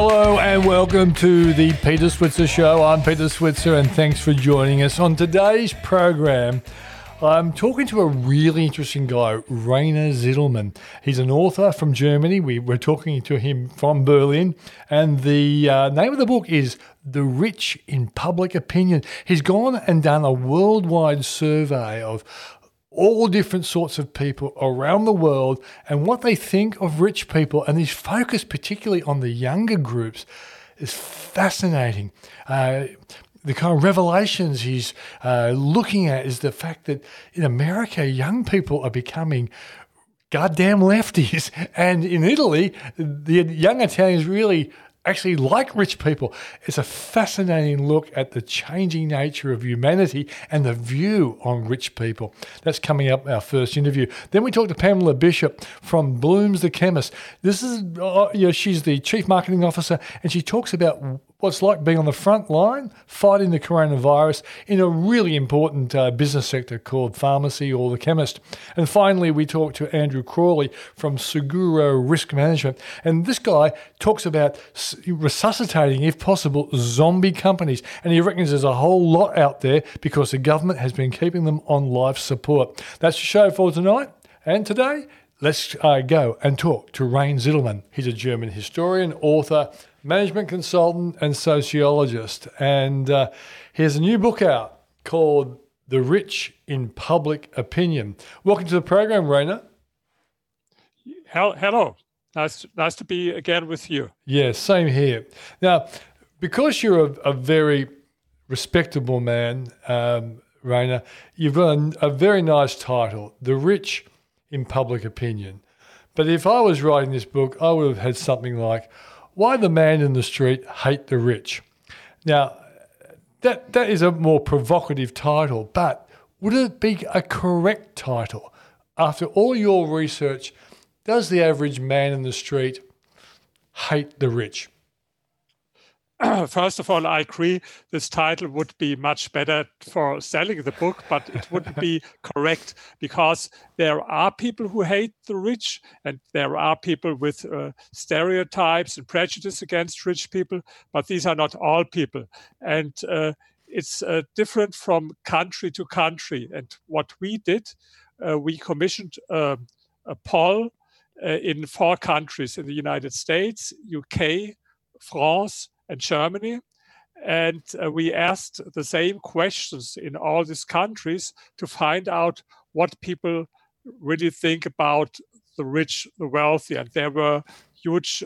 Hello and welcome to the Peter Switzer Show. I'm Peter Switzer and thanks for joining us. On today's program, I'm talking to a really interesting guy, Rainer Zitelmann. He's an author from Germany. We were talking to him from Berlin, and the uh, name of the book is The Rich in Public Opinion. He's gone and done a worldwide survey of all different sorts of people around the world and what they think of rich people. And he's focused particularly on the younger groups is fascinating. Uh, the kind of revelations he's uh, looking at is the fact that in America, young people are becoming goddamn lefties. And in Italy, the young Italians really actually like rich people. It's a fascinating look at the changing nature of humanity and the view on rich people. That's coming up our first interview. Then we talk to Pamela Bishop from Blooms the Chemist. This is, uh, you know, she's the chief marketing officer, and she talks about what's like being on the front line fighting the coronavirus in a really important uh, business sector called pharmacy or the chemist. And finally, we talk to Andrew Crawley from Suggero Risk Management. And this guy talks about resuscitating, if possible, zombie companies. And he reckons there's a whole lot out there because the government has been keeping them on life support. That's the show for tonight. And today, let's uh, go and talk to Rain Zitelmann. He's a German historian, author, management consultant and sociologist. And uh, he has a new book out called The Rich in Public Opinion. Welcome to the program, Rainer. Hello. Nice, nice to be again with you. Yeah, same here. Now, because you're a, a very respectable man, um, Rainer, you've got a, a very nice title, The Rich in Public Opinion. But if I was writing this book, I would have had something like, why the man in the street hate the rich. Now, that that is a more provocative title, but would it be a correct title? After all your research, does the average man in the street hate the rich? first of all, I agree this title would be much better for selling the book, but it wouldn't be correct because there are people who hate the rich and there are people with uh, stereotypes and prejudice against rich people, but these are not all people. And uh, it's uh, different from country to country. And what we did, uh, we commissioned um, a poll uh, in four countries in the United States, UK, France, and Germany. And uh, we asked the same questions in all these countries to find out what people really think about the rich, the wealthy. And there were huge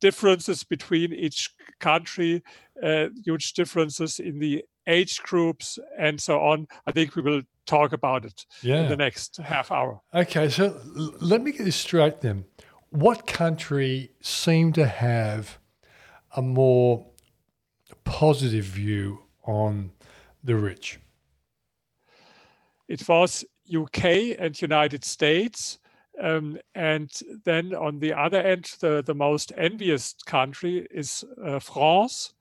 differences between each country, uh, huge differences in the age groups, and so on. I think we will talk about it yeah. in the next half hour. Okay, so l- let me get this straight then. What country seemed to have a more positive view on the rich? It was UK and United States. Um, and then on the other end, the, the most envious country is uh, France.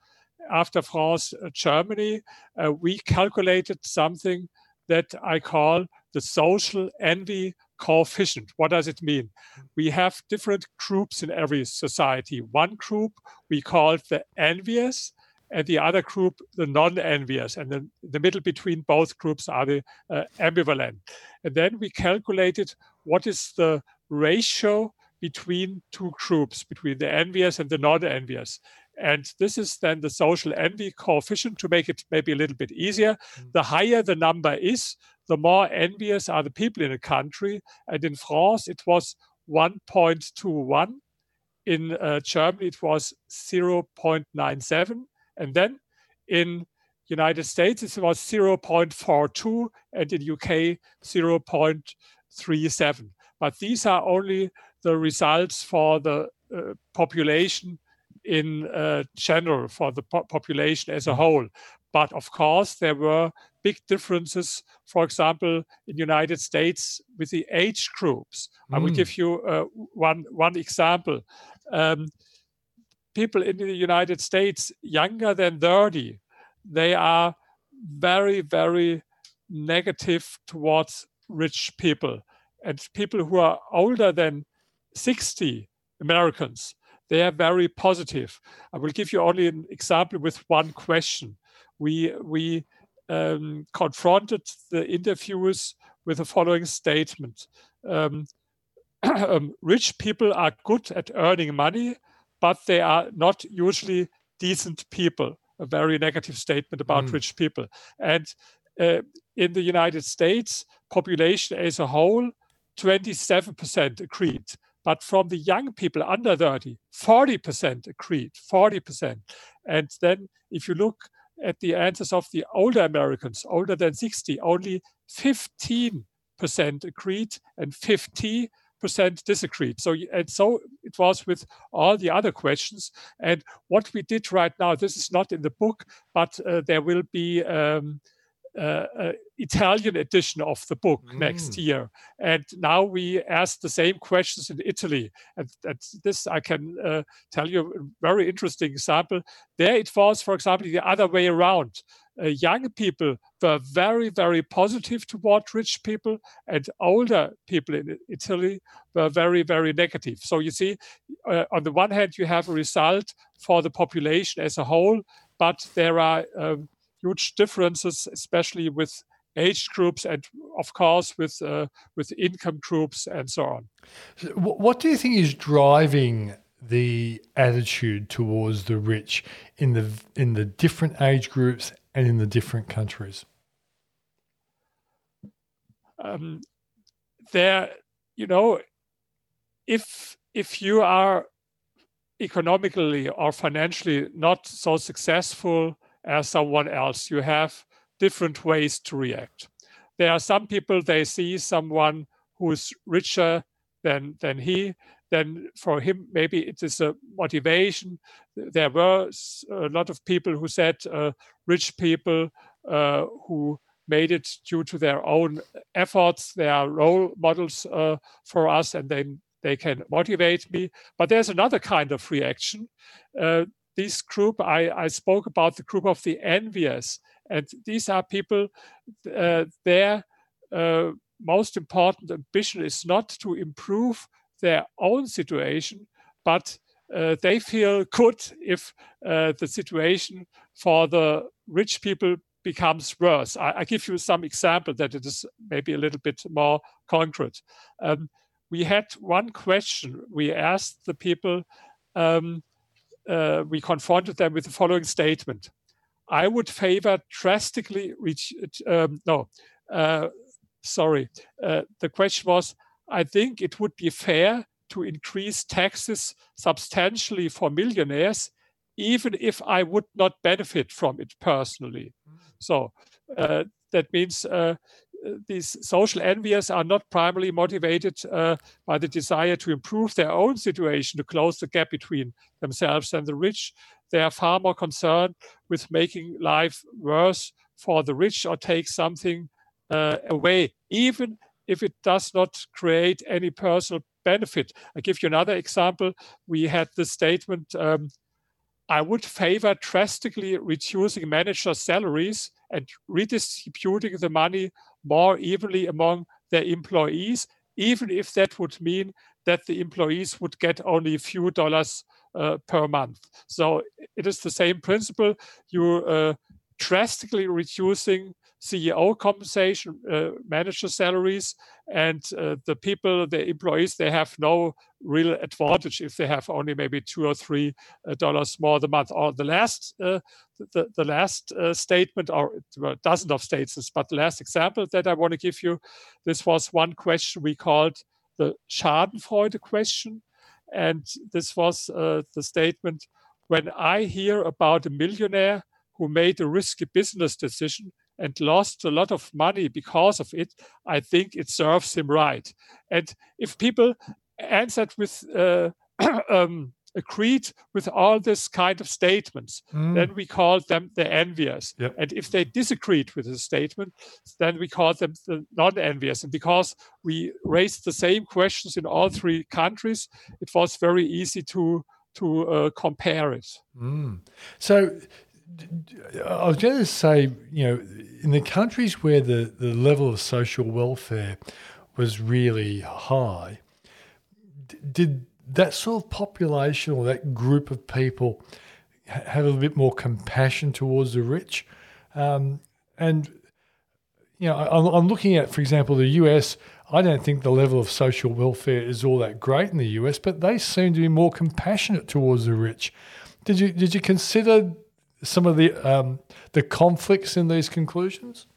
After France, uh, Germany, uh, we calculated something that I call the social envy coefficient. What does it mean? We have different groups in every society. One group we call the envious, and the other group the non-envious. And then the middle between both groups are the uh, ambivalent. And then we calculated what is the ratio between two groups, between the envious and the non-envious. And this is then the social envy coefficient to make it maybe a little bit easier. Mm-hmm. The higher the number is, the more envious are the people in a country. And in France, it was 1.21. In uh, Germany, it was 0.97. And then in United States, it was 0.42, and in UK, 0.37. But these are only the results for the uh, population in uh, general, for the po- population as a mm-hmm. whole. But of course, there were big differences, for example, in United States with the age groups. Mm. I will mm. give you uh, one, one example. Um, people in the United States younger than 30, they are very, very negative towards rich people. And people who are older than 60, Americans, they are very positive. I will give you only an example with one question. We we um, confronted the interviewers with the following statement: um, um, Rich people are good at earning money, but they are not usually decent people. A very negative statement about mm. rich people. And uh, in the United States, population as a whole, 27% agreed. But from the young people under 30, 40% agreed, 40%. And then if you look at the answers of the older Americans, older than 60, only 15% agreed and 50 percent disagreed. So and so it was with all the other questions. And what we did right now, this is not in the book, but uh, there will be. Um, uh, uh, Italian edition of the book mm. next year. And now we ask the same questions in Italy. And, and this I can uh, tell you a very interesting example. There it was, for example, the other way around. Uh, young people were very, very positive toward rich people, and older people in Italy were very, very negative. So you see, uh, on the one hand, you have a result for the population as a whole, but there are um, huge differences, especially with age groups and of course with uh, with income groups and so on. So what do you think is driving the attitude towards the rich in the in the different age groups and in the different countries? Um, there, you know, if if you are economically or financially not so successful as someone else. You have different ways to react. There are some people, they see someone who is richer than, than he, then for him, maybe it is a motivation. There were a lot of people who said uh, rich people uh, who made it due to their own efforts. They are role models uh, for us and then they can motivate me. But there's another kind of reaction. Uh, this group, I, I spoke about the group of the envious. And these are people, uh, their uh, most important ambition is not to improve their own situation, but uh, they feel good if uh, the situation for the rich people becomes worse. I, I, give you some example that it is maybe a little bit more concrete. Um, we had one question. We asked the people, um, uh, we confronted them with the following statement I would favor drastically reach, um, no, uh, sorry. Uh, the question was I think it would be fair to increase taxes substantially for millionaires, even if I would not benefit from it personally. Mm. So uh, that means uh, these social envious are not primarily motivated uh, by the desire to improve their own situation, to close the gap between themselves and the rich. They are far more concerned with making life worse for the rich or take something uh, away, even if it does not create any personal benefit. I give you another example. We had the statement um, I would favor drastically reducing manager salaries and redistributing the money more evenly among their employees, even if that would mean that the employees would get only a few dollars uh, per month. So it is the same principle. You uh, drastically reducing CEO compensation, uh, manager salaries, and uh, the people, the employees, they have no real advantage if they have only maybe two or three uh, dollars more a month. Or the last, uh, the, the last uh, statement, or a dozen of statements, but the last example that I want to give you, this was one question we called the Schadenfreude question, and this was uh, the statement: when I hear about a millionaire who made a risky business decision and lost a lot of money because of it, I think it serves him right. And if people answered with uh, um, agreed with all this kind of statements, mm. then we call them the envious. Yep. And if they disagreed with the statement, then we call them the non-envious. And because we raised the same questions in all three countries, it was very easy to to uh, compare it. Mm. So I was going to say, you know, in the countries where the, the level of social welfare was really high, did that sort of population or that group of people have a little bit more compassion towards the rich. Um, and, you know, I'm, I'm looking at, for example, the US. I don't think the level of social welfare is all that great in the US, but they seem to be more compassionate towards the rich. Did you did you consider some of the um, the conflicts in these conclusions?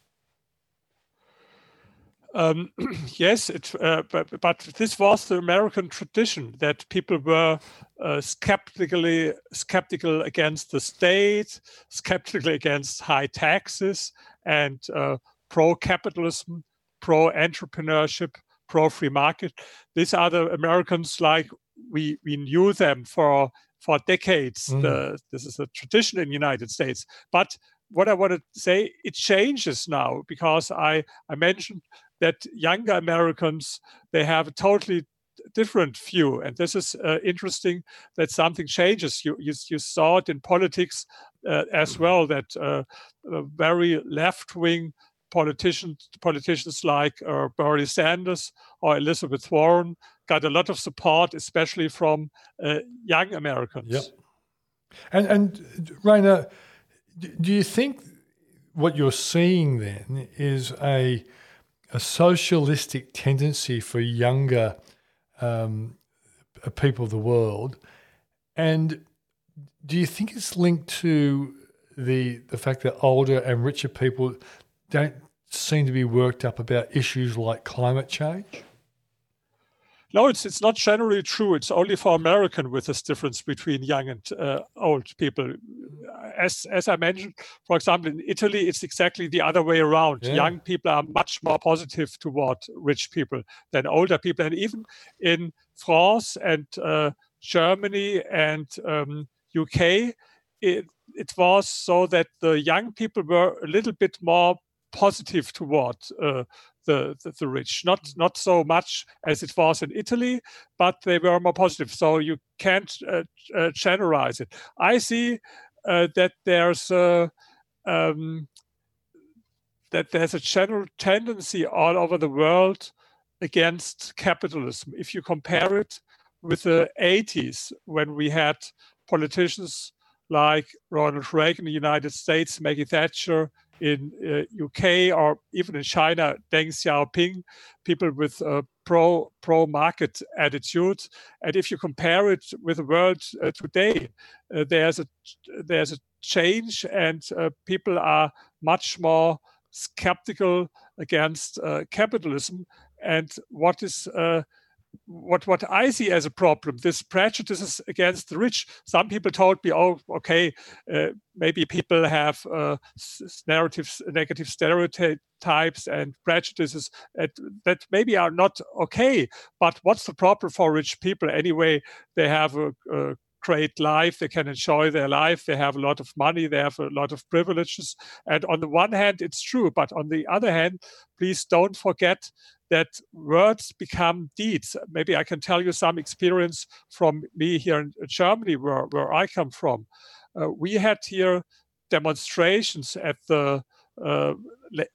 Um, yes, it, uh, but, but, this was the American tradition that people were uh, skeptically skeptical against the state, skeptical against high taxes, and uh, pro-capitalism, pro-entrepreneurship, pro-free market. These are the Americans like we we knew them for for decades. Mm. The, this is a tradition in the United States, but what I want to say, it changes now because I, I mentioned that younger Americans they have a totally different view, and this is uh, interesting that something changes. You you, you saw it in politics uh, as well that uh, very left wing politicians politicians like uh, Bernie Sanders or Elizabeth Warren got a lot of support, especially from uh, young Americans. Yep. And and Rainer, do you think what you're seeing then is a a socialistic tendency for younger um, people of the world, and do you think it's linked to the the fact that older and richer people don't seem to be worked up about issues like climate change? No, it's it's not generally true. It's only for American with this difference between young and uh, old people. As as I mentioned, for example, in Italy, it's exactly the other way around. Yeah. Young people are much more positive toward rich people than older people, and even in France and uh, Germany and um, UK, it it was so that the young people were a little bit more positive toward uh, the, the, the, rich. Not mm. not so much as it was in Italy, but they were more positive. So you can't uh, uh, generalize it. I see uh, that there's a um, that there's a general tendency all over the world against capitalism. If you compare it with the 80s, when we had politicians like Ronald Reagan in the United States, Maggie Thatcher, in uh, UK or even in China, Deng Xiaoping, people with a pro pro market attitude. And if you compare it with the world uh, today, uh, there's a there's a change, and uh, people are much more skeptical against uh, capitalism. And what is uh, what what I see as a problem, this prejudices against the rich. Some people told me, "Oh, okay, uh, maybe people have uh, narratives, negative stereotypes and prejudices that, that maybe are not okay. But what's the problem for rich people anyway? They have a, a great life, they can enjoy their life, they have a lot of money, they have a lot of privileges. And on the one hand, it's true, but on the other hand, please don't forget that words become deeds. Maybe I can tell you some experience from me here in Germany, where, where I come from. Uh, we had here demonstrations at the uh,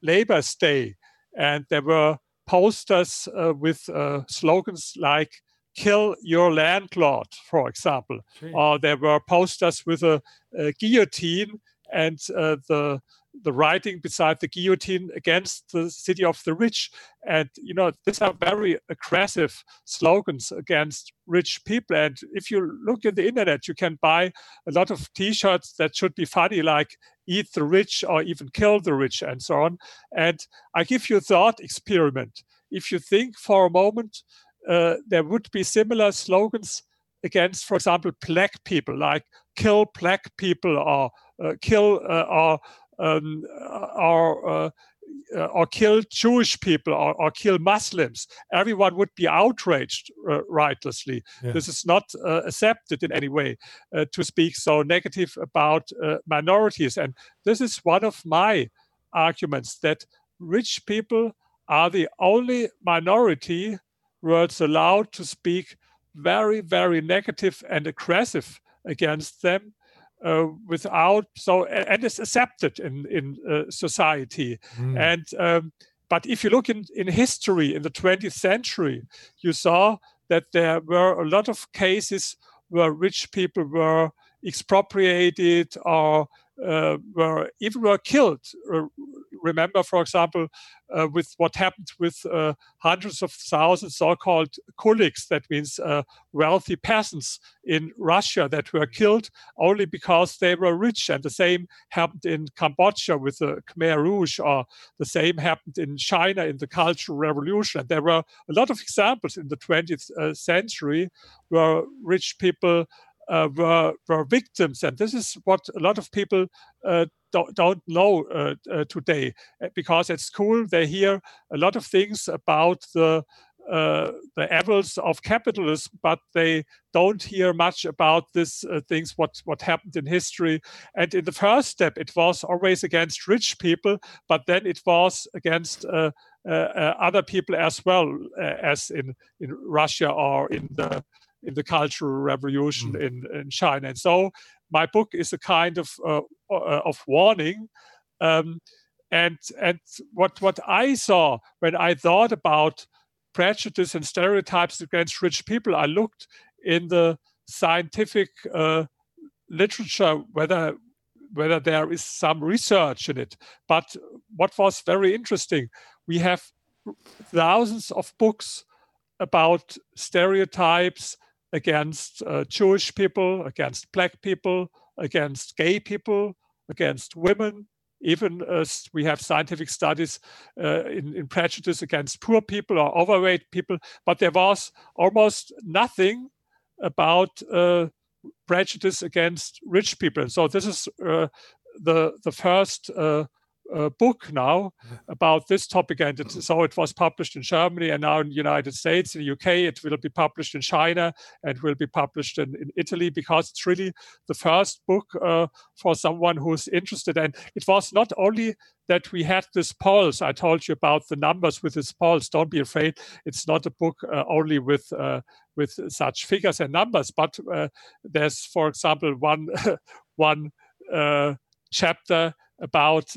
Labor Day, and there were posters uh, with uh, slogans like kill your landlord, for example. Or there were posters with a, a guillotine and uh, the the writing beside the guillotine against the city of the rich. And, you know, these are very aggressive slogans against rich people. And if you look at the internet, you can buy a lot of t shirts that should be funny, like eat the rich or even kill the rich and so on. And I give you a thought experiment. If you think for a moment, uh, there would be similar slogans against, for example, black people, like kill black people or uh, kill uh, or um, or uh, or kill Jewish people or, or, kill Muslims, everyone would be outraged uh, rightlessly. Yeah. This is not uh, accepted in any way uh, to speak so negative about uh, minorities. And this is one of my arguments that rich people are the only minority where it's allowed to speak very, very negative and aggressive against them uh, without so and is accepted in in uh, society mm. and um, but if you look in in history in the 20th century you saw that there were a lot of cases where rich people were expropriated or uh, were even were killed. Uh, remember, for example, uh, with what happened with uh, hundreds of thousands so-called kulaks, that means uh, wealthy peasants in Russia that were killed only because they were rich. And the same happened in Cambodia with the Khmer Rouge, or the same happened in China in the Cultural Revolution. And there were a lot of examples in the 20th uh, century where rich people were, were victims. And this is what a lot of people uh, don't, don't know uh, uh today uh, because at school they hear a lot of things about the uh, the evils of capitalism, but they don't hear much about these uh, things, what, what happened in history. And in the first step, it was always against rich people, but then it was against uh, other people as well, as in, in Russia or in the in the Cultural Revolution mm. in, in China. And so my book is a kind of uh, uh, of warning. Um, and and what what I saw when I thought about prejudice and stereotypes against rich people, I looked in the scientific uh, literature whether whether there is some research in it. But what was very interesting, we have thousands of books about stereotypes against uh, Jewish people, against black people, against gay people, against women. Even as we have scientific studies uh, in, in, prejudice against poor people or overweight people, but there was almost nothing about uh, prejudice against rich people. And so this is uh, the the first uh, uh, book now about this topic, and it, so it was published in Germany and now in the United States. In the UK, it will be published in China and will be published in, in Italy because it's really the first book uh, for someone who's interested. And it was not only that we had this polls. I told you about the numbers with this polls. Don't be afraid; it's not a book uh, only with uh, with such figures and numbers, but uh, there's, for example, one one uh, chapter about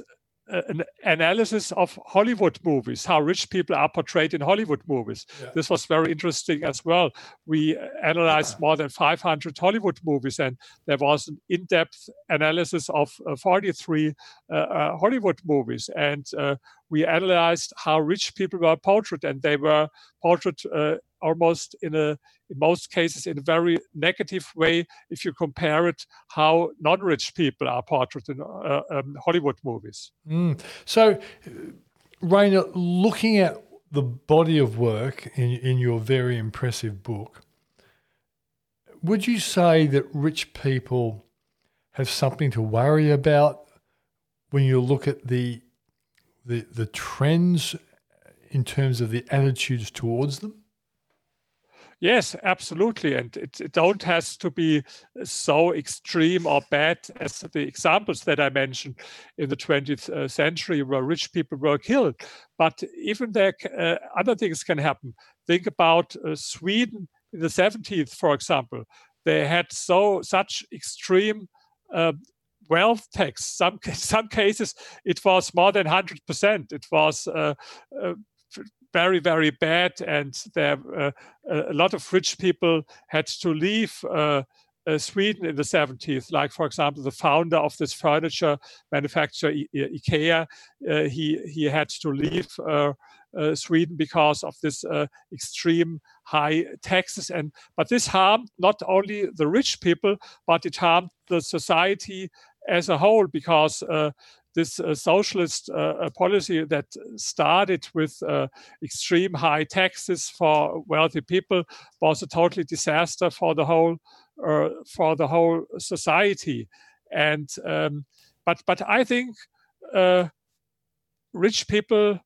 an analysis of Hollywood movies, how rich people are portrayed in Hollywood movies. Yeah. This was very interesting as well. We analyzed more than 500 Hollywood movies, and there was an in depth analysis of uh, 43 uh, uh, Hollywood movies. And uh, we analyzed how rich people were portrayed, and they were portrayed uh, almost in a in most cases in a very negative way if you compare it how non-rich people are portrayed in uh, um, Hollywood movies. Mm. So, Rainer, looking at the body of work in, in your very impressive book, would you say that rich people have something to worry about when you look at the the the trends in terms of the attitudes towards them? Yes, absolutely, and it, it don't has to be so extreme or bad as the examples that I mentioned in the 20th uh, century, where rich people were killed. But even there, uh, other things can happen. Think about uh, Sweden in the 70th, for example. They had so such extreme uh, wealth tax. Some some cases it was more than hundred percent. It was uh, uh, very very bad, and there uh, a lot of rich people had to leave. Uh, uh, Sweden in the 70s, like for example, the founder of this furniture manufacturer, I- IKEA, uh, he he had to leave uh, uh, Sweden because of this extreme high taxes. And but this harmed not only the rich people, but it harmed the society as a whole because this uh, socialist uh, policy that started with uh, extreme high taxes for wealthy people was a totally disaster for the whole uh, for the whole society. And um, but but I think uh, rich people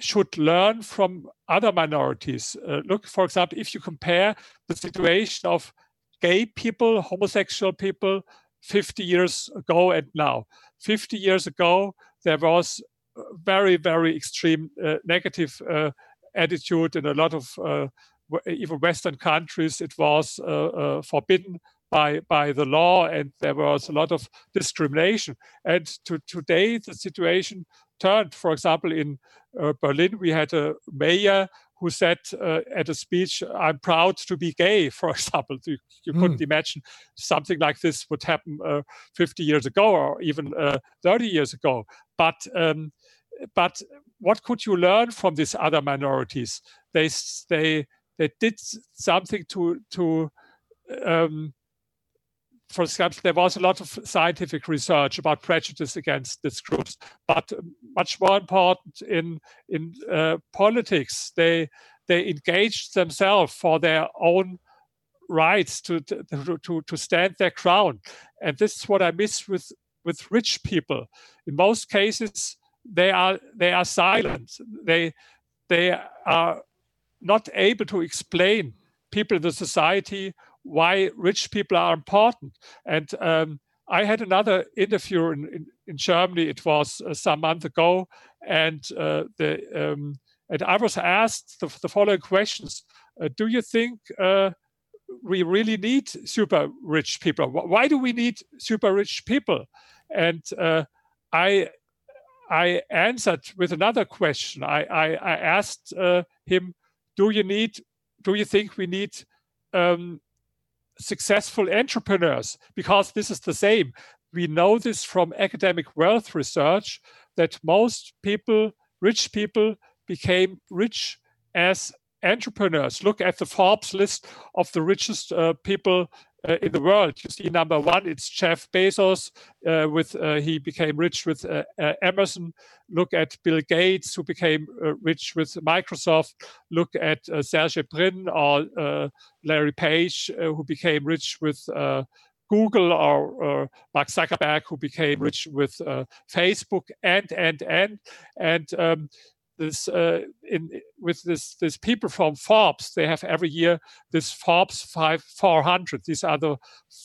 should learn from other minorities. Uh, look, for example, if you compare the situation of gay people, homosexual people, 50 years ago and now. 50 years ago, there was very, very extreme uh, negative uh, attitude in a lot of uh, even Western countries. It was uh, uh, forbidden by, by the law, and there was a lot of discrimination. And to, today, the situation turned. For example, in uh, Berlin, we had a mayor who said uh, at a speech, I'm proud to be gay, for example. You, you mm. couldn't imagine something like this would happen uh, 50 years ago or even uh, 30 years ago. But, um, but what could you learn from these other minorities? They, they, they did something to, to um, for example, there was a lot of scientific research about prejudice against these groups, but much more important in in uh, politics, they they engaged themselves for their own rights to, to to to stand their ground, and this is what I miss with with rich people. In most cases, they are they are silent. They they are not able to explain people in the society why rich people are important. And um, I had another interview in, in, in Germany. It was uh, some month ago, and uh, the um, and I was asked the, the following questions: uh, Do you think uh, we really need super rich people? Why do we need super rich people? And uh, I I answered with another question. I I, I asked uh, him, "Do you need? Do you think we need?" Um, successful entrepreneurs because this is the same. We know this from academic wealth research that most people, rich people, became rich as entrepreneurs. Look at the Forbes list of the richest uh, people uh, in the world. You see, number one, it's Jeff Bezos. Uh, with uh, he became rich with uh, uh, Amazon. Look at Bill Gates, who became uh, rich with Microsoft. Look at Sergey Brin or Larry Page, who became rich with. Google or Mark Zuckerberg, who became rich with Facebook, and and and and um, this uh, in with this this people from Forbes. They have every year this Forbes five 400. These are the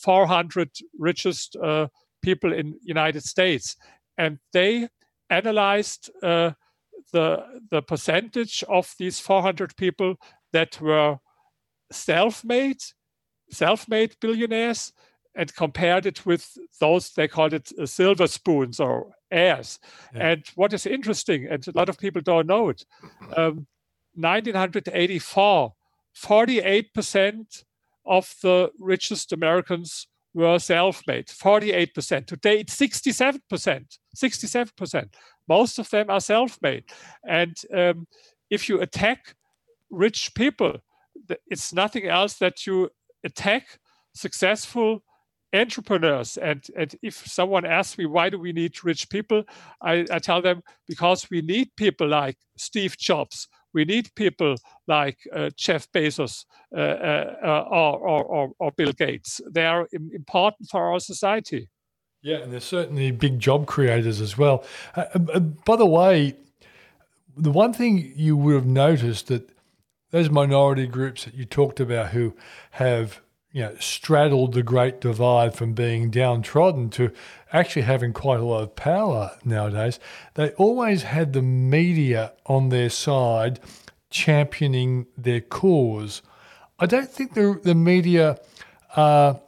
400 richest uh, people in United States, and they analyzed uh, the the percentage of these 400 people that were self-made, self-made billionaires, and compared it with those they called it uh, silver spoons or heirs. Yeah. And what is interesting, and a lot of people don't know it, um, 1984, 48% of the richest Americans were self-made. 48%. Today it's 67%. 67%. Most of them are self-made. And um, if you attack rich people, it's nothing else that you attack successful entrepreneurs. And, and if someone asks me why do we need rich people? I, I tell them because we need people like steve jobs. We need people like uh, jeff bezos uh, uh, uh or, or, or, bill gates. They are important for our society. Yeah and they're certainly big job creators as well. Uh, uh, by the way the one thing you would have noticed that those minority groups that you talked about who have you know, straddled the great divide from being downtrodden to actually having quite a lot of power nowadays, they always had the media on their side championing their cause. I don't think the, the media are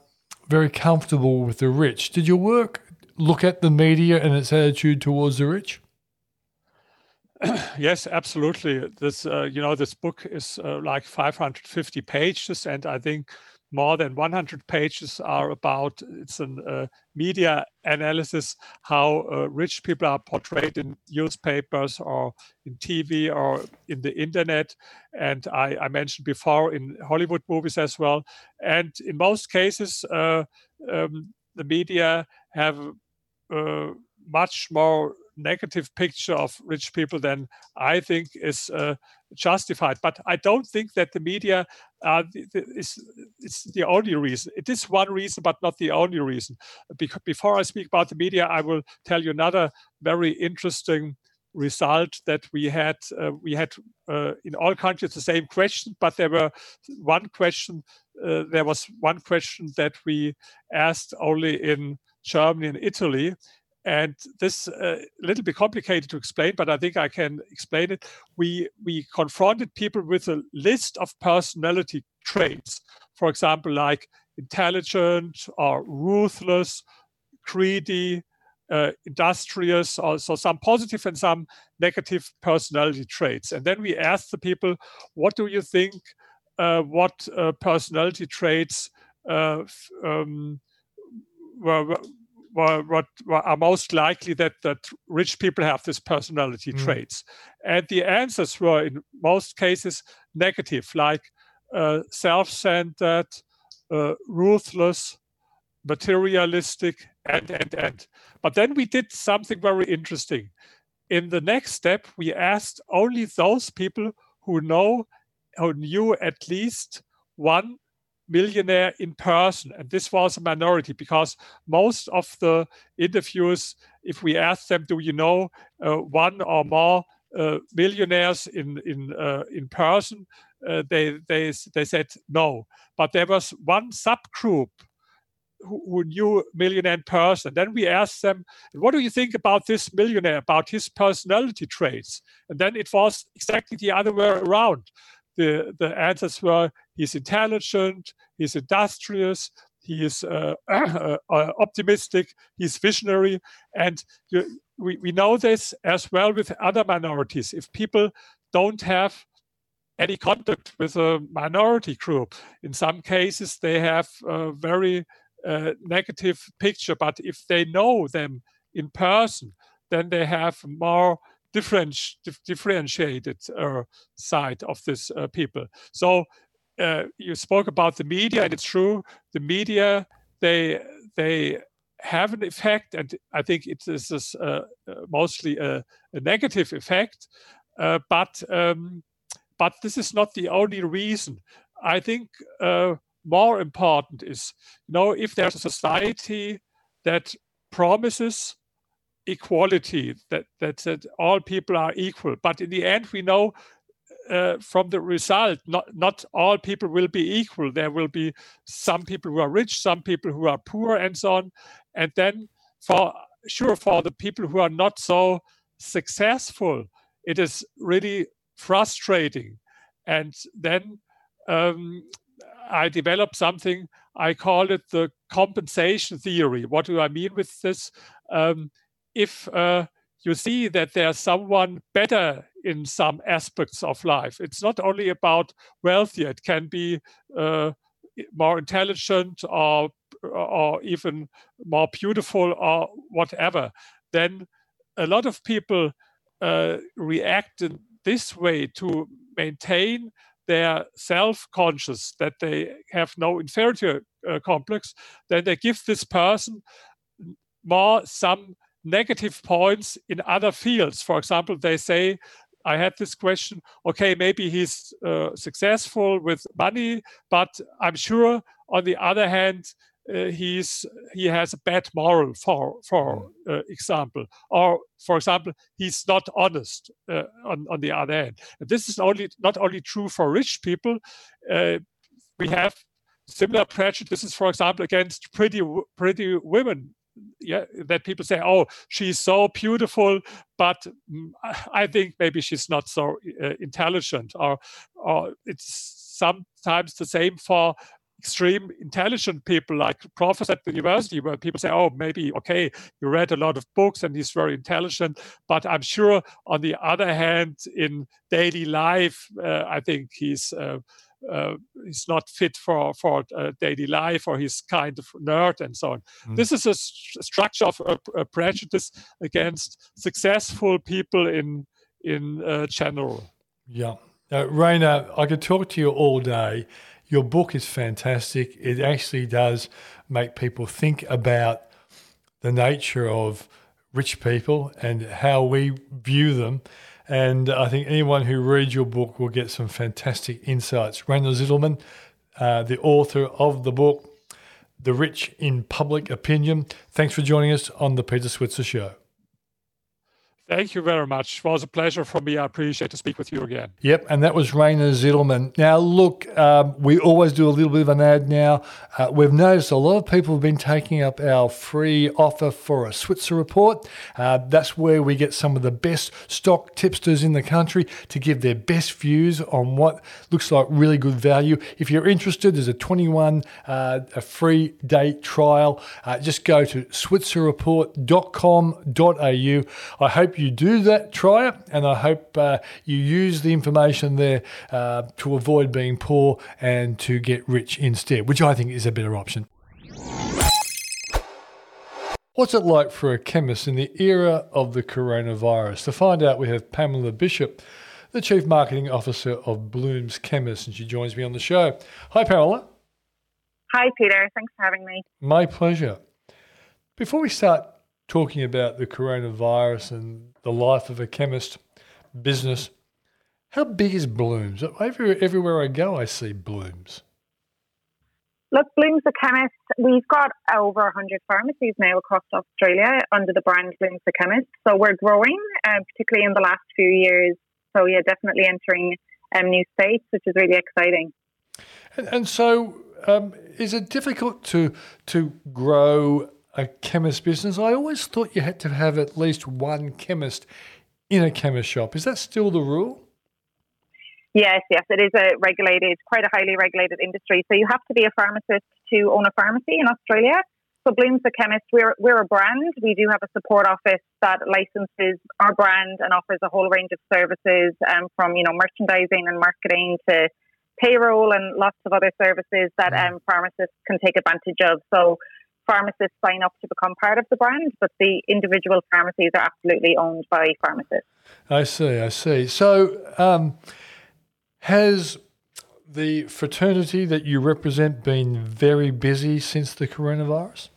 very comfortable with the rich. Did your work look at the media and its attitude towards the rich? yes, absolutely. This, uh, you know, this book is uh, like 550 pages, and I think more than 100 pages are about it's a uh, media analysis how uh, rich people are portrayed in newspapers or in tv or in the internet and i, I mentioned before in hollywood movies as well. And in most cases uh, um, the media have uh, much more negative picture of rich people than I think is uh, justified. But I don't think that the media uh, is, is the only reason. It is one reason, but not the only reason. Because before I speak about the media, I will tell you another very interesting result that we had uh, we had uh, in all countries the same question but there were one question uh, there was one question that we asked only in germany and italy and this a uh, little bit complicated to explain but i think i can explain it we we confronted people with a list of personality traits for example like intelligent or ruthless greedy uh, industrious, also some positive and some negative personality traits. And then we asked the people, what do you think? Uh, what uh, personality traits uh, um, were, were, what are most likely that, that rich people have this personality mm. traits. And the answers were in most cases negative, like uh, self-centered, uh, ruthless, materialistic, and, and, and. But then we did something very interesting. In the next step, we asked only those people who know, who knew at least one millionaire in person. And this was a minority because most of the interviews, if we asked them, do you know uh, one or more uh, millionaires in, in, uh, in person, uh, they, they, they said no. But there was one subgroup who, who knew millionaire in person. Then we asked them, what do you think about this millionaire, about his personality traits? And then it was exactly the other way around the, the answers were he's intelligent, he's industrious, he is uh, uh, optimistic, he's visionary. And we, we know this as well with other minorities. If people don't have any contact with a minority group, in some cases they have a very uh, negative picture, but if they know them in person, then they have more differenti- differentiated uh, side of this uh, people. So uh, you spoke about the media, and it's true. The media they they have an effect, and I think it is uh, uh, mostly a, a, negative effect. Uh, but um, but this is not the only reason. I think more important is you know if there's a society that promises equality that, that that all people are equal but in the end we know uh, from the result not not all people will be equal. There will be some people who are rich some people who are poor and so on. And then for sure for the people who are not so successful it is really frustrating. And then um, i developed something i call it the compensation theory. What do i mean with this? Um, if uh, you see that there's someone better in some aspects of life. It's not only about wealthy; it can be uh, more intelligent or or even more beautiful or whatever. Then a lot of people uh, react in this way to maintain their self-conscious that they have no inferiority uh, complex. Then they give this person more some negative points in other fields. For example, they say, I had this question, okay, maybe he's uh, successful with money, but I'm sure on the other hand, uh, he's he has a bad moral for for hmm. uh, example or for example he's not honest uh, on on the other hand and this is only not only true for rich people uh, we have similar prejudices for example against pretty pretty women yeah that people say oh she's so beautiful but mm, i think maybe she's not so uh, intelligent or or it's sometimes the same for extreme intelligent people like professors at the university where people say oh maybe okay you read a lot of books and he's very intelligent but i'm sure on the other hand in daily life uh, i think he's uh, uh, he's not fit for for uh, daily life or he's kind of nerd and so on. Mm. This is a st- structure of a, a, prejudice against successful people in in uh, general. Yeah, uh, Rainer, I could talk to you all day. Your book is fantastic. It actually does make people think about the nature of rich people and how we view them and I think anyone who reads your book will get some fantastic insights. Randall Zitelmann, uh, the author of the book, The Rich in Public Opinion. Thanks for joining us on the Peter Switzer Show. Thank you very much. It was a pleasure for me. I appreciate to speak with you again. Yep, and that was Rainer Zitelmann. Now, look, um, we always do a little bit of an ad now. Uh, we've noticed a lot of people have been taking up our free offer for a Switzer report. Uh, that's where we get some of the best stock tipsters in the country to give their best views on what looks like really good value. If you're interested, there's a 21 uh, a free day trial. Uh, just go to switzerreport.com.au. I hope do that, try it, and I hope uh, you use the information there uh, to avoid being poor and to get rich instead, which I think is a better option. What's it like for a chemist in the era of the coronavirus? To find out, we have Pamela Bishop, the Chief Marketing Officer of Blooms Chemist, and she joins me on the show. Hi, Pamela. Hi, Peter. Thanks for having me. My pleasure. Before we start talking about the coronavirus and the life of a chemist business, how big is Blooms? Everywhere, everywhere I go, I see Blooms. Look, Blooms the Chemist, we've got over 100 pharmacies now across Australia under the brand Blooms the Chemist. So we're growing, uh, particularly in the last few years. So, yeah, definitely entering um, new states, which is really exciting. And, and so, um, is it difficult to to grow a chemist business? I always thought you had to have at least one chemist in a chemist shop. Is that still the rule? Yes, yes, it is a regulated, quite a highly regulated industry. So you have to be a pharmacist to own a pharmacy in Australia. So Blooms the Chemist, we're, we're a brand. We do have a support office that licenses our brand and offers a whole range of services um, from, you know, merchandising and marketing to payroll and lots of other services that mm. um, pharmacists can take advantage of. So pharmacists sign up to become part of the brand, but the individual pharmacies are absolutely owned by pharmacists. I see, I see. So um, has the fraternity that you represent been very busy since the coronavirus?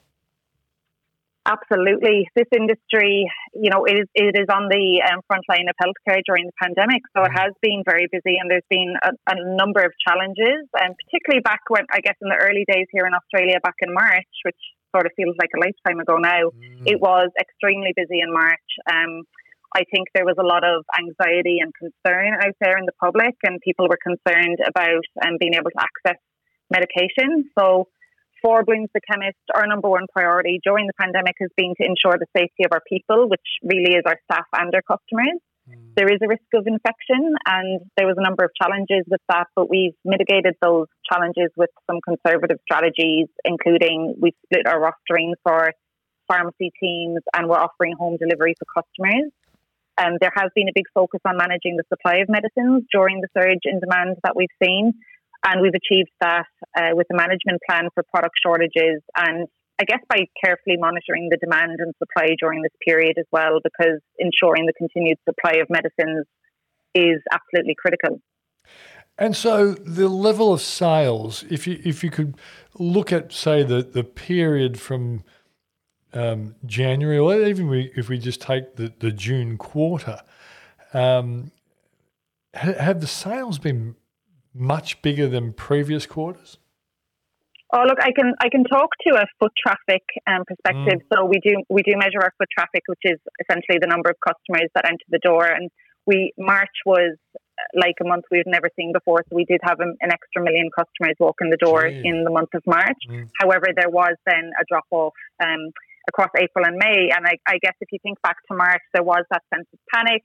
Absolutely. This industry, you know, it is, it is on the um, front line of healthcare during the pandemic. So it mm. has been very busy and there's been a, a number of challenges, and particularly back when, I guess, in the early days here in Australia back in March, which sort of feels like a lifetime ago now, mm. it was extremely busy in March. Um, I think there was a lot of anxiety and concern out there in the public, and people were concerned about um, being able to access medication. So, for Blooms the Chemist, our number one priority during the pandemic has been to ensure the safety of our people, which really is our staff and our customers. Mm. There is a risk of infection, and there was a number of challenges with that, but we've mitigated those challenges with some conservative strategies, including we've split our rostering for pharmacy teams and we're offering home delivery for customers. Um, there has been a big focus on managing the supply of medicines during the surge in demand that we've seen. And we've achieved that uh, with a management plan for product shortages and I guess by carefully monitoring the demand and supply during this period as well, because ensuring the continued supply of medicines is absolutely critical. And so the level of sales, if you if you could look at say the, the period from um, January, or even we, if we just take the, the June quarter, um, have the sales been much bigger than previous quarters? Oh, look, I can I can talk to a foot traffic um, perspective. Mm. So we do we do measure our foot traffic, which is essentially the number of customers that enter the door. And we March was like a month we've never seen before. So we did have an, an extra million customers walk in the door Jeez. in the month of March. Mm. However, there was then a drop off. Um, across April and May. And I, I guess if you think back to March, there was that sense of panic.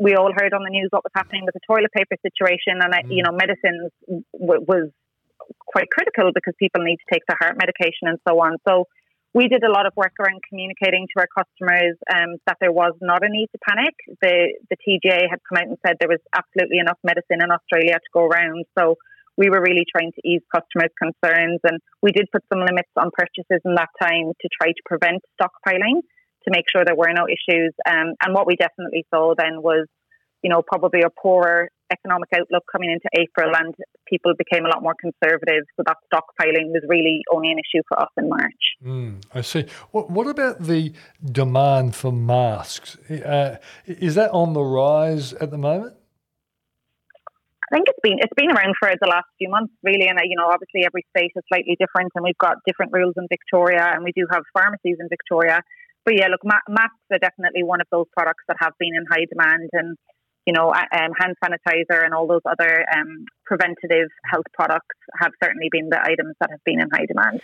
We all heard on the news what was happening with the toilet paper situation, and mm. you know, medicines w- was quite critical because people need to take their heart medication and so on. So we did a lot of work around communicating to our customers um, that there was not a need to panic. The the TGA had come out and said there was absolutely enough medicine in Australia to go around. So we were really trying to ease customers' concerns. And we did put some limits on purchases in that time to try to prevent stockpiling to make sure there were no issues. Um, and what we definitely saw then was, you know, probably a poorer economic outlook coming into April and people became a lot more conservative. So that stockpiling was really only an issue for us in March. Mm, I see. What, what, about the demand for masks? Uh, is that on the rise at the moment? I think it's been it's been around for the last few months, really. And uh, you know, obviously every state is slightly different, and we've got different rules in Victoria, and we do have pharmacies in Victoria. but yeah, look, masks are definitely one of those products that have been in high demand, and you know, um, hand sanitizer and all those other um, preventative health products have certainly been the items that have been in high demand.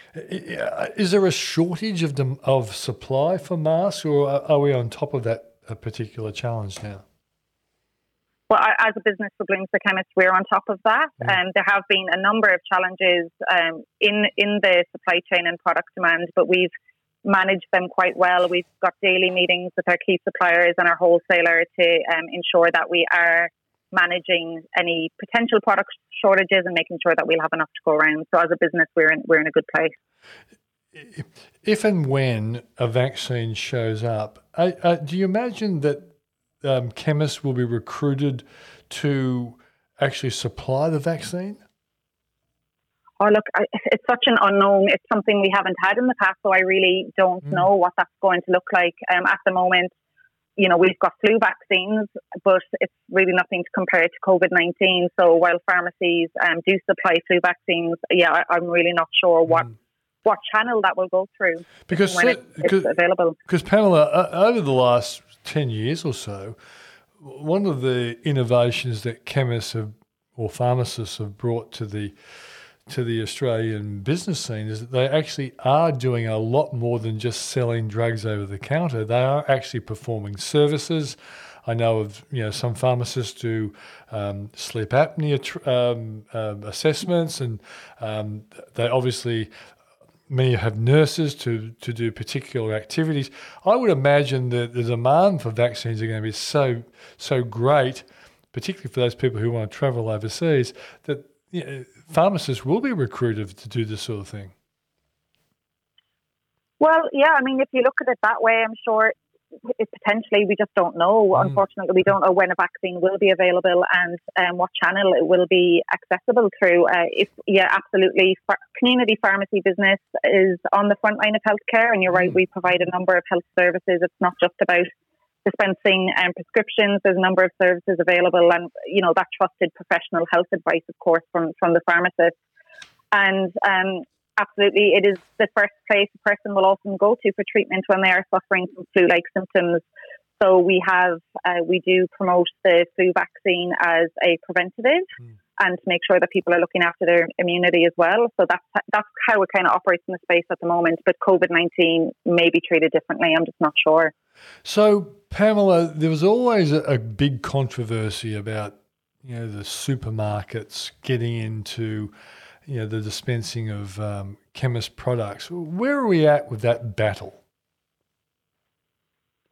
Is there a shortage of them, of supply for masks, or are we on top of that particular challenge now? Well, as a business for Blooms the Chemists, we're on top of that. And mm. um, there have been a number of challenges um, in in the supply chain and product demand, but we've manage them quite well. We've got daily meetings with our key suppliers and our wholesaler to um, ensure that we are managing any potential product shortages and making sure that we'll have enough to go around. So as a business, we're in we're in a good place. If and when a vaccine shows up, uh, uh, do you imagine that um, chemists will be recruited to actually supply the vaccine? Oh, look, I, it's such an unknown. It's something we haven't had in the past, so I really don't mm. know what that's going to look like. Um, at the moment, you know, we've got flu vaccines, but it's really nothing to compare to COVID 19. So while pharmacies um, do supply flu vaccines, yeah, I, am really not sure what. Mm. What channel that will go through because when it, it's available? Because Pamela, uh, over the last ten years or so, one of the innovations that chemists have or pharmacists have brought to the to the Australian business scene is that they actually are doing a lot more than just selling drugs over the counter. They are actually performing services. I know of you know some pharmacists do um, sleep apnea tr- um, um, assessments, and um, they obviously many have nurses to to do particular activities. I would imagine that the demand for vaccines are going to be so so great, particularly for those people who want to travel overseas, that you know, pharmacists will be recruited to do this sort of thing. Well, yeah, I mean, if you look at it that way, I'm sure it potentially we just don't know. Mm. Unfortunately, we don't know when a vaccine will be available and um, what channel it will be accessible through. Uh, if yeah, absolutely, community pharmacy business is on the front line of healthcare, and you're right, mm. we provide a number of health services. It's not just about dispensing um, prescriptions. There's a number of services available, and you know that trusted professional health advice, of course, from from the pharmacist. And um, absolutely, it is the first place a person will often go to for treatment when they are suffering from flu-like symptoms. So we have uh, we do promote the flu vaccine as a preventative. Mm. And to make sure that people are looking after their immunity as well. So that's that's how it kind of operates in the space at the moment. But COVID nineteen may be treated differently. I'm just not sure. So Pamela, there was always a, a big controversy about you know the supermarkets getting into you know the dispensing of um, chemist products. Where are we at with that battle?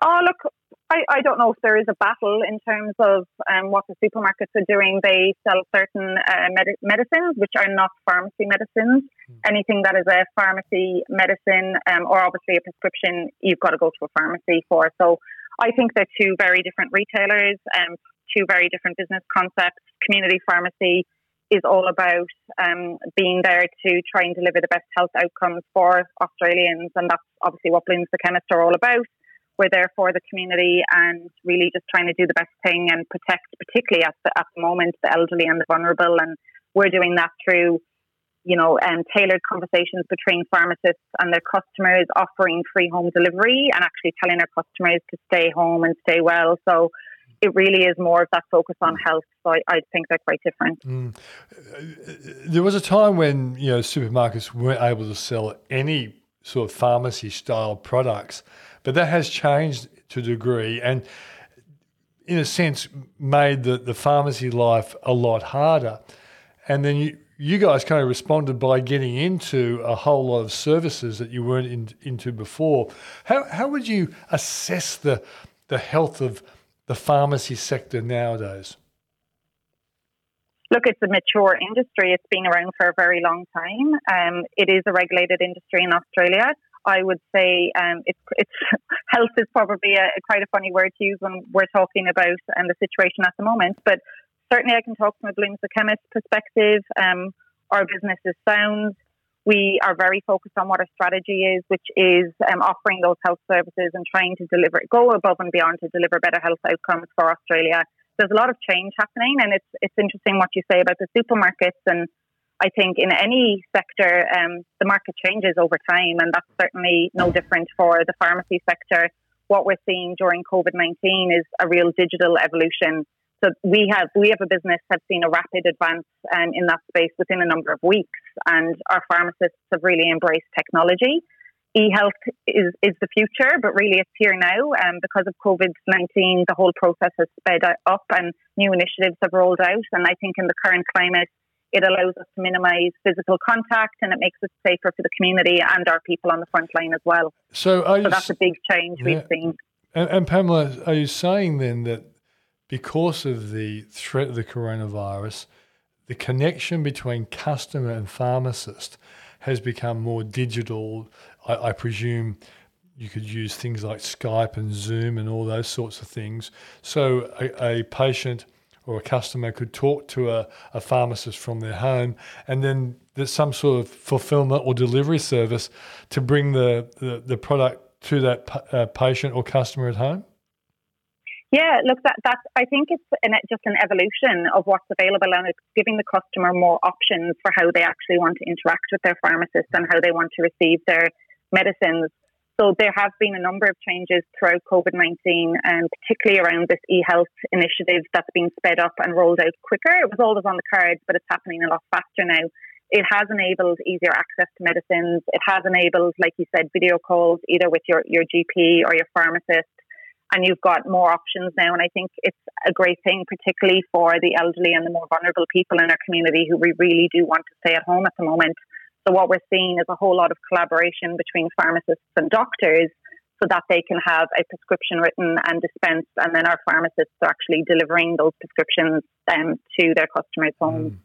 Oh, look, I, I don't know if there is a battle in terms of um, what the supermarkets are doing. They sell certain uh, med- medicines which are not pharmacy medicines. Mm. Anything that is a pharmacy medicine um, or obviously a prescription, you've got to go to a pharmacy for. So I think they're two very different retailers and um, two very different business concepts. Community pharmacy is all about um, being there to try and deliver the best health outcomes for Australians, and that's obviously what Blooms the Chemist are all about. We're there for the community and really just trying to do the best thing and protect, particularly at the, at the moment, the elderly and the vulnerable. And we're doing that through you know, um, tailored conversations between pharmacists and their customers, offering free home delivery and actually telling our customers to stay home and stay well. So it really is more of that focus on health. So I, I think they're quite different. Mm. There was a time when, you know, supermarkets weren't able to sell any sort of pharmacy style products, but that has changed to a degree and in a sense made the, the pharmacy life a lot harder. And then you, you guys kind of responded by getting into a whole lot of services that you weren't in, into before. How, how would you assess the, the health of the pharmacy sector nowadays? Look, it's a mature industry. It's been around for a very long time. Um, it is a regulated industry in Australia. I would say um, it's, it's health is probably a, quite a funny word to use when we're talking about um, the situation at the moment. But certainly I can talk from a Blooms the Chemist perspective. Um, our business is sound. We are very focused on what our strategy is, which is um, offering those health services and trying to deliver, go above and beyond to deliver better health outcomes for Australia. There's a lot of change happening, and it's it's interesting what you say about the supermarkets. And I think in any sector, um, the market changes over time, and that's certainly no different for the pharmacy sector. What we're seeing during COVID 19 is a real digital evolution. So we have we have a business that's seen a rapid advance um, in that space within a number of weeks, and our pharmacists have really embraced technology. E-health is, is the future, but really it's here now. Um, because of COVID-19, the whole process has sped up and new initiatives have rolled out. And I think in the current climate, it allows us to minimise physical contact and it makes it safer for the community and our people on the front line as well. So, so that's a big change yeah. we've seen. And, and, Pamela, are you saying then that because of the threat of the coronavirus, the connection between customer and pharmacist has become more digital? I, I presume you could use things like Skype and Zoom and all those sorts of things. So a, a patient or a customer could talk to a, a pharmacist from their home, and then there's some sort of fulfillment or delivery service to bring the, the, the product to that uh, patient or customer at home? Yeah, look, that that's I think it's an, just an evolution of what's available, and it's giving the customer more options for how they actually want to interact with their pharmacist and how they want to receive their medicines. So there have been a number of changes throughout COVID 19, and particularly around this e health initiative that's been sped up and rolled out quicker. It was always on the cards, but it's happening a lot faster now. It has enabled easier access to medicines. It has enabled, like you said, video calls either with your, your GP or your pharmacist. And you've got more options now. And I think it's a great thing, particularly for the elderly and the more vulnerable people in our community who we really do want to stay at home at the moment. So what we're seeing is a whole lot of collaboration between pharmacists and doctors so that they can have a prescription written and dispensed, and then our pharmacists are actually delivering those prescriptions um, to their customers' homes. Mm.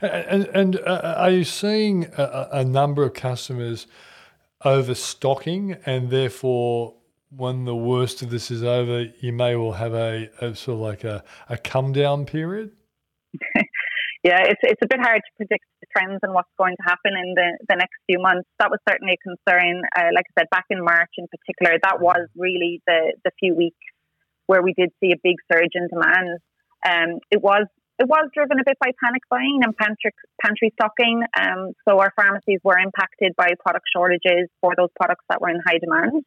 And, and uh, are you seeing a, a, number of customers overstocking, and therefore, when the worst of this is over, you may well have a, a sort of like a, a come down period? yeah, it's it's a bit hard to predict the trends and what's going to happen in the, the next few months. That was certainly a concern. Uh, like I said, back in March in particular, that was really the the few weeks where we did see a big surge in demand. Um, it was it was driven a bit by panic buying and pantry, pantry stocking. Um, so our pharmacies were impacted by product shortages for those products that were in high demand.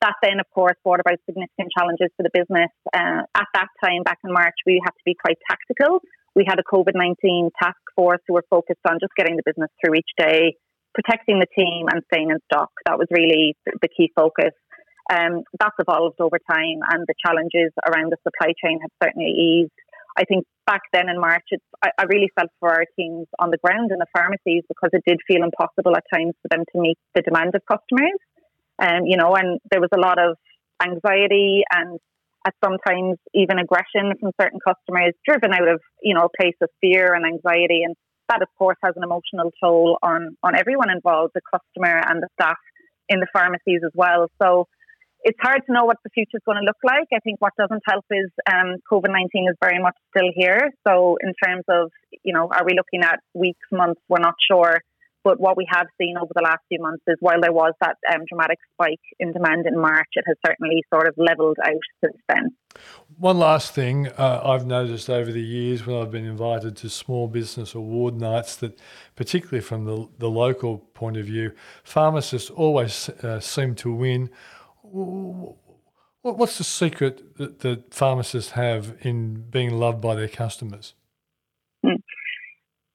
That then, of course, brought about significant challenges for the business. Uh, at that time, back in March, we had to be quite tactical we had a COVID 19 task force who were focused on just getting the business through each day, protecting the team, and staying in stock. That was really the key focus. Um, that's evolved over time, and the challenges around the supply chain have certainly eased. I think back then in March, I, I, really felt for our teams on the ground in the pharmacies because it did feel impossible at times for them to meet the demand of customers. Um, you know, and there was a lot of anxiety and at sometimes even aggression from certain customers, driven out of you know a place of fear and anxiety, and that of course has an emotional toll on on everyone involved, the customer and the staff in the pharmacies as well. So it's hard to know what the future is going to look like. I think what doesn't help is um, COVID nineteen is very much still here. So in terms of you know, are we looking at weeks, months? We're not sure. But what we have seen over the last few months is while there was that um, dramatic spike in demand in March, it has certainly sort of leveled out since then. One last thing uh, I've noticed over the years when I've been invited to small business award nights that, particularly from the, the local point of view, pharmacists always uh, seem to win. What's the secret that, that pharmacists have in being loved by their customers?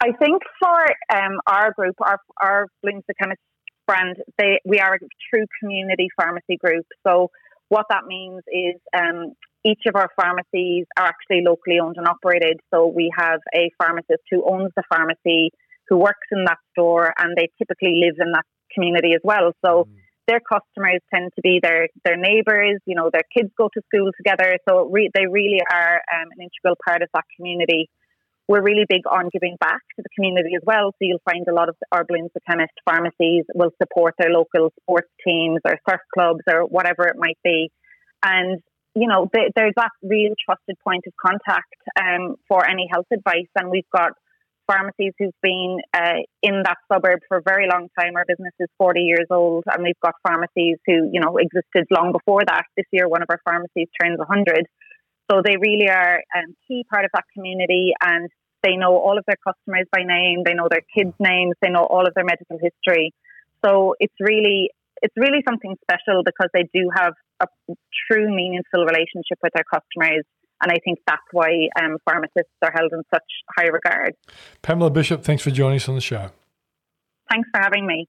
I think for um, our group, our our Blooms the Chemist brand, they, we are a true community pharmacy group. So what that means is um, each of our pharmacies are actually locally owned and operated. So we have a pharmacist who owns the pharmacy, who works in that store, and they typically live in that community as well. So mm. their customers tend to be their their neighbours. You know, their kids go to school together, so re- they really are um, an integral part of that community we're really big on giving back to the community as well. So you'll find a lot of our Blooms Chemist pharmacies will support their local sports teams or surf clubs or whatever it might be. And, you know, th- there's that real trusted point of contact um, for any health advice. And we've got pharmacies who've been uh, in that suburb for a very long time. Our business is 40 years old, and we've got pharmacies who, you know, existed long before that. This year, one of our pharmacies turns 100. So they really are a um, key part of that community. And They know all of their customers by name. They know their kids' names. They know all of their medical history. So it's really it's really something special because they do have a true meaningful relationship with their customers. And I think that's why um, pharmacists are held in such high regard. Pamela Bishop, thanks for joining us on the show. Thanks for having me.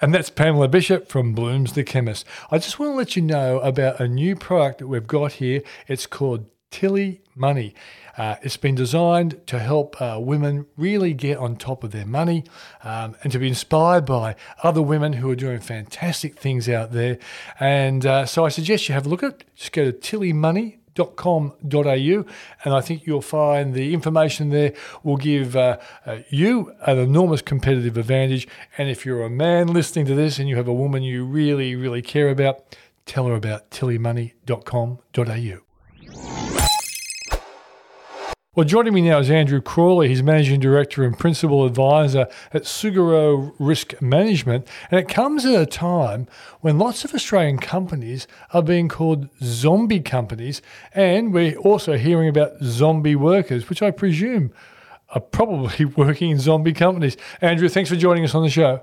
And that's Pamela Bishop from Blooms the Chemist. I just want to let you know about a new product that we've got here. It's called Tilly Money. Uh, it's been designed to help uh, women really get on top of their money um, and to be inspired by other women who are doing fantastic things out there. And uh, so I suggest you have a look at it. Just go to tillymoney.com.au and I think you'll find the information there will give uh, uh, you an enormous competitive advantage. And if you're a man listening to this and you have a woman you really, really care about, tell her about tillymoney.com.au. Well, joining me now is Andrew Crawley. He's Managing Director and Principal Advisor at Suggero Risk Management. And it comes at a time when lots of Australian companies are being called zombie companies. And we're also hearing about zombie workers, which I presume are probably working in zombie companies. Andrew, thanks for joining us on the show.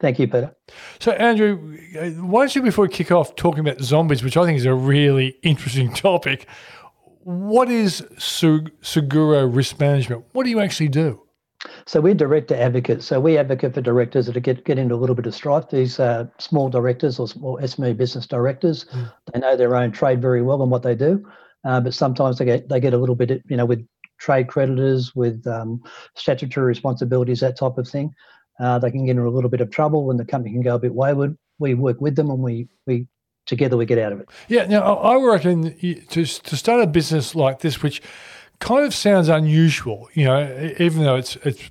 Thank you, Peter. So, Andrew, why don't you, before we kick off talking about zombies, which I think is a really interesting topic, what is Suggero Risk Management? What do you actually do? So we're director advocates. So we advocate for directors that get get into a little bit of strife. These uh, small directors or small SME business directors, mm. they know their own trade very well and what they do, uh, but sometimes they get they get a little bit, you know, with trade creditors, with um, statutory responsibilities, that type of thing. Uh, they can get into a little bit of trouble when the company can go a bit wayward. We work with them and we we together we get out of it. Yeah, now I reckon to to start a business like this, which kind of sounds unusual, you know, even though it's it's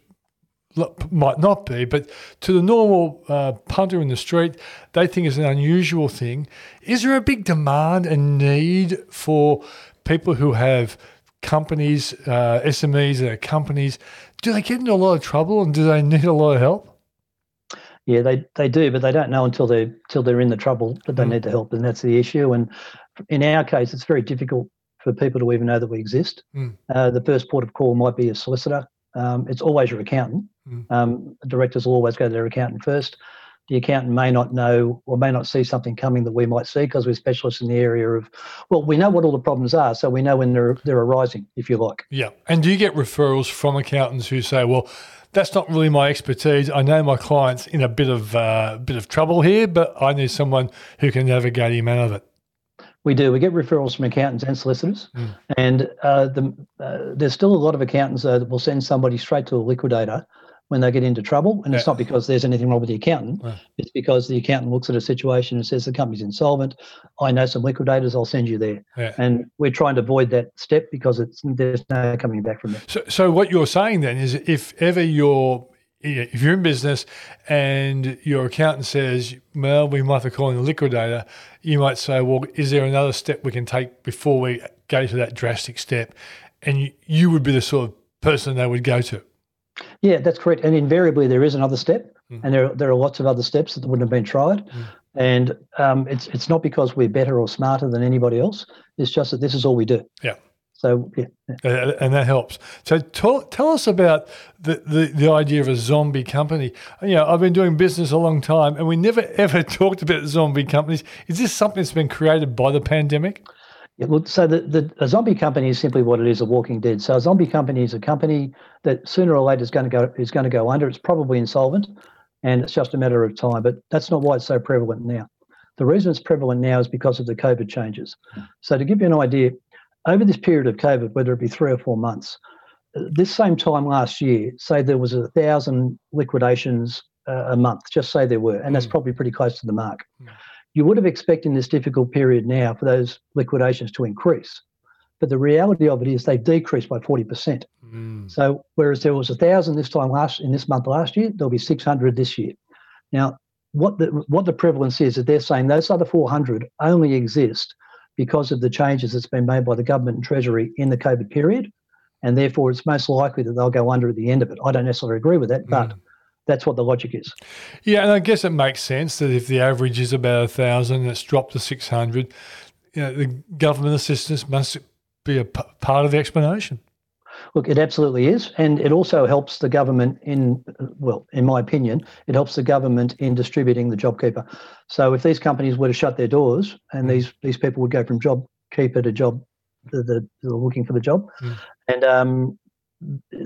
might not be, but to the normal uh, punter in the street, they think it's an unusual thing. Is there a big demand and need for people who have companies, uh, SMEs that are companies? Do they get into a lot of trouble and do they need a lot of help? Yeah, they, they do, but they don't know until they're until they're in the trouble that they mm. need the help, and that's the issue. And in our case, it's very difficult for people to even know that we exist. Mm. Uh, the first port of call might be a solicitor. Um, it's always your accountant. Mm. Um, directors will always go to their accountant first. The accountant may not know or may not see something coming that we might see because we're specialists in the area of, well, we know what all the problems are, so we know when they're they're arising, if you like. Yeah, and do you get referrals from accountants who say, well, that's not really my expertise. I know my client's in a bit of uh, bit of trouble here, but I need someone who can navigate him out of it. We do. We get referrals from accountants and solicitors, mm. and uh, the, uh, there's still a lot of accountants that will send somebody straight to a liquidator when they get into trouble. And yeah. it's not because there's anything wrong with the accountant. Yeah. It's because the accountant looks at a situation and says the company's insolvent. I know some liquidators. I'll send you there. Yeah. And we're trying to avoid that step because it's there's no coming back from it. So, so what you're saying then is, if ever you're if you're in business and your accountant says, well, we might be calling call in a liquidator, you might say, well, is there another step we can take before we go to that drastic step? And you, you would be the sort of person they would go to. Yeah, that's correct. And invariably, there is another step, mm. and there there are lots of other steps that wouldn't have been tried. Mm. And um, it's it's not because we're better or smarter than anybody else. It's just that this is all we do. Yeah. So yeah, uh, and that helps. So tell, tell us about the, the, the idea of a zombie company. You know, I've been doing business a long time, and we never ever talked about zombie companies. Is this something that's been created by the pandemic? Yeah, well, so the, the a zombie company is simply what it is, a Walking Dead. So a zombie company is a company that sooner or later is going to go is going to go under. It's probably insolvent, and it's just a matter of time. But that's not why it's so prevalent now. The reason it's prevalent now is because of the COVID changes. So to give you an idea, over this period of COVID, whether it be three or four months, this same time last year, say there was a thousand liquidations uh, a month. Just say there were, and that's hmm. probably pretty close to the mark. Mm you would have expected in this difficult period now for those liquidations to increase. But the reality of it is they've decreased by 40%. Mm. So whereas there was a thousand this time last in this month last year, there'll be 600 this year. Now, what the what the prevalence is that they're saying those other 400 only exist because of the changes that's been made by the government and treasury in the COVID period, and therefore it's most likely that they'll go under at the end of it. I don't necessarily agree with that, but mm that's what the logic is. Yeah, and I guess it makes sense that if the average is about a thousand, it's dropped to six hundred. You know, the government assistance must be a p- part of the explanation. Look, it absolutely is, and it also helps the government in, well, in my opinion, it helps the government in distributing the JobKeeper. So if these companies were to shut their doors and these these people would go from JobKeeper to job, the, the, the looking for the job, Mm. and um,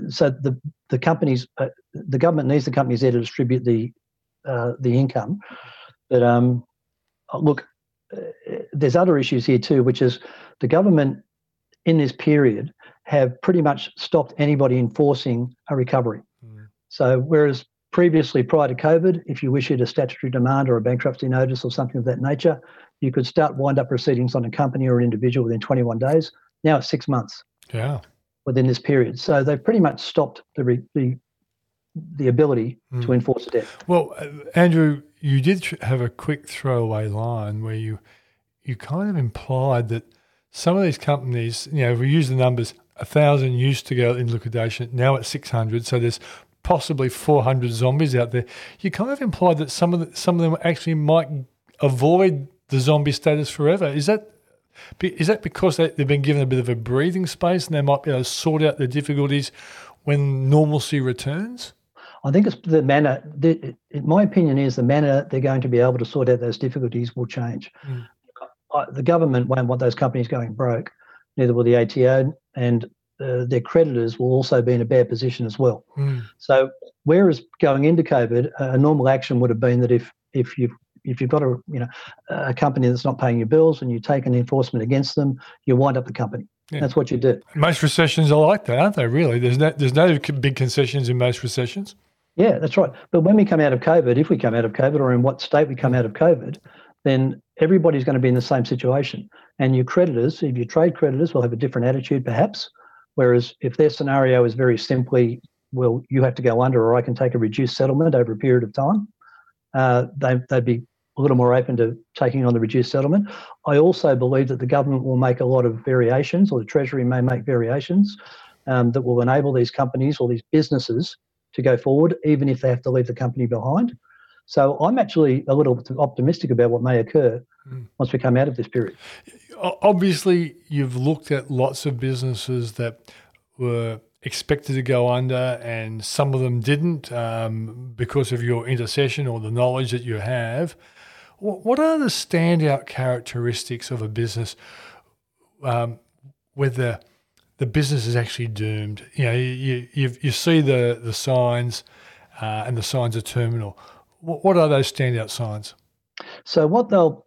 so the the companies, uh, the government needs the companies there to distribute the uh, the income, but um, look, uh, there's other issues here too, which is the government in this period have pretty much stopped anybody enforcing a recovery. Mm. So whereas previously, prior to COVID, if you issued a statutory demand or a bankruptcy notice or something of that nature, you could start wind up proceedings on a company or an individual within 21 days. Now it's six months Yeah. Within this period. So they've pretty much stopped the re- the, the ability to Mm. enforce a debt. Well, uh, Andrew, you did have a quick throwaway line where you you kind of implied that some of these companies, you know, if we use the numbers, a thousand used to go in liquidation, now it's six hundred. So there's possibly four hundred zombies out there. You kind of implied that some of the, some of them actually might avoid the zombie status forever. Is that is that because they, they've been given a bit of a breathing space and they might be able to sort out the difficulties when normalcy returns? I think it's the manner. The, in my opinion, is the manner they're going to be able to sort out those difficulties will change. Mm. The government won't want those companies going broke. Neither will the ATO, and uh, their creditors will also be in a bad position as well. Mm. So, whereas going into COVID, a a normal action would have been that if if you've if you've got a you know a company that's not paying your bills and you take an enforcement against them, you wind up the company. Yeah. That's what you do. Most recessions are like that, aren't they? Really, there's no there's no big concessions in most recessions. Yeah, that's right. But when we come out of COVID, if we come out of COVID or in what state we come out of COVID, then everybody's going to be in the same situation. And your creditors, if your trade creditors, will have a different attitude perhaps. Whereas if their scenario is very simply, well, you have to go under or I can take a reduced settlement over a period of time, uh, they, they'd be a little more open to taking on the reduced settlement. I also believe that the government will make a lot of variations, or the Treasury may make variations um, that will enable these companies or these businesses to go forward, even if they have to leave the company behind. So I'm actually a little optimistic about what may occur Mm. once we come out of this period. Obviously, you've looked at lots of businesses that were expected to go under, and some of them didn't um, because of your intercession or the knowledge that you have. Wh- What are the standout characteristics of a business um, where the the business is actually doomed? You know, you you, you see the the signs, uh, and the signs are terminal. Wh- What are those standout signs? So what they'll,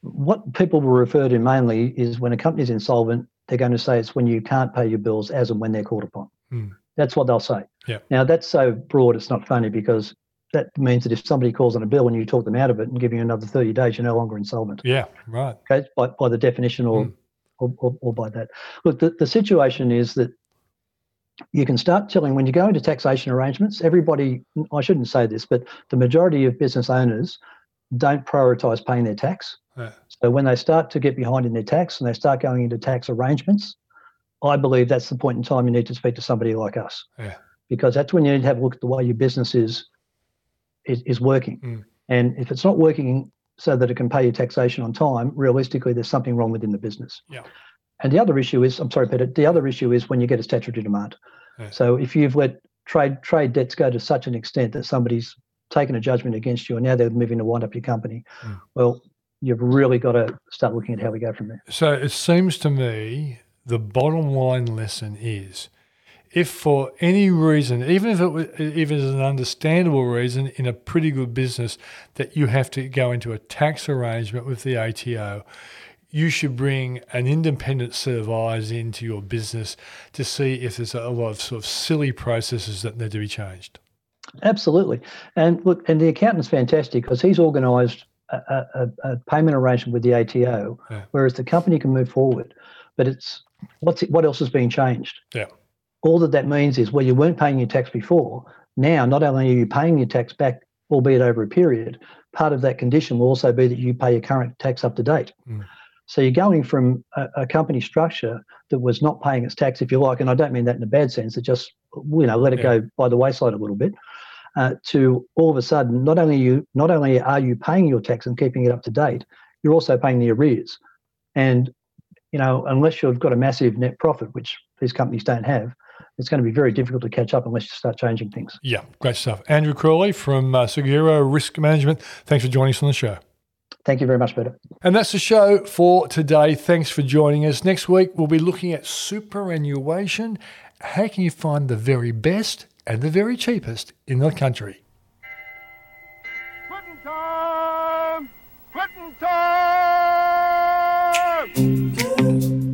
what people will refer to mainly is when a company is insolvent, they're going to say it's when you can't pay your bills as and when they're called upon. Hmm. That's what they'll say. Yeah. Now that's so broad, it's not funny because that means that if somebody calls on a bill and you talk them out of it and give you another 30 days, you're no longer insolvent. Yeah, right. Okay, by, by the definition or, Mm. or, or, or by that. Look, the, the situation is that you can start telling when you go into taxation arrangements, everybody, I shouldn't say this, but the majority of business owners don't prioritize paying their tax. Yeah. So when they start to get behind in their tax and they start going into tax arrangements, I believe that's the point in time you need to speak to somebody like us. Yeah. Because that's when you need to have a look at the way your business is is, is working. Mm. And if it's not working so that it can pay your taxation on time, realistically there's something wrong within the business. Yeah. And the other issue is, I'm sorry, Peter, the other issue is when you get a statutory demand. Yeah. So if you've let trade trade debts go to such an extent that somebody's taken a judgment against you and now they're moving to wind up your company, Mm. well, you've really got to start looking at how we go from there. So it seems to me the bottom line lesson is if for any reason, even if it was, even as an understandable reason in a pretty good business that you have to go into a tax arrangement with the ATO, you should bring an independent set of eyes into your business to see if there's a lot of sort of silly processes that need to be changed. Absolutely. And look, and the accountant's fantastic because he's organised a, a, a payment arrangement with the ATO, Yeah. whereas the company can move forward. But it's what's it, what else is being changed? Yeah. All that that means is, well, you weren't paying your tax before. Now, not only are you paying your tax back, albeit over a period, part of that condition will also be that you pay your current tax up to date. Mm. So you're going from a, a company structure that was not paying its tax, if you like, and I don't mean that in a bad sense. It just you know let it Yeah. go by the wayside a little bit. Uh, to all of a sudden, not only you not only are you paying your tax and keeping it up to date, you're also paying the arrears. And you know, unless you've got a massive net profit, which these companies don't have, it's going to be very difficult to catch up unless you start changing things. Yeah, great stuff. Andrew Crawley from uh, Suggero Risk Management, thanks for joining us on the show. Thank you very much, Peter. And that's the show for today. Thanks for joining us. Next week, we'll be looking at superannuation. How can you find the very best and the very cheapest in the country? Quitting time! Quitting time!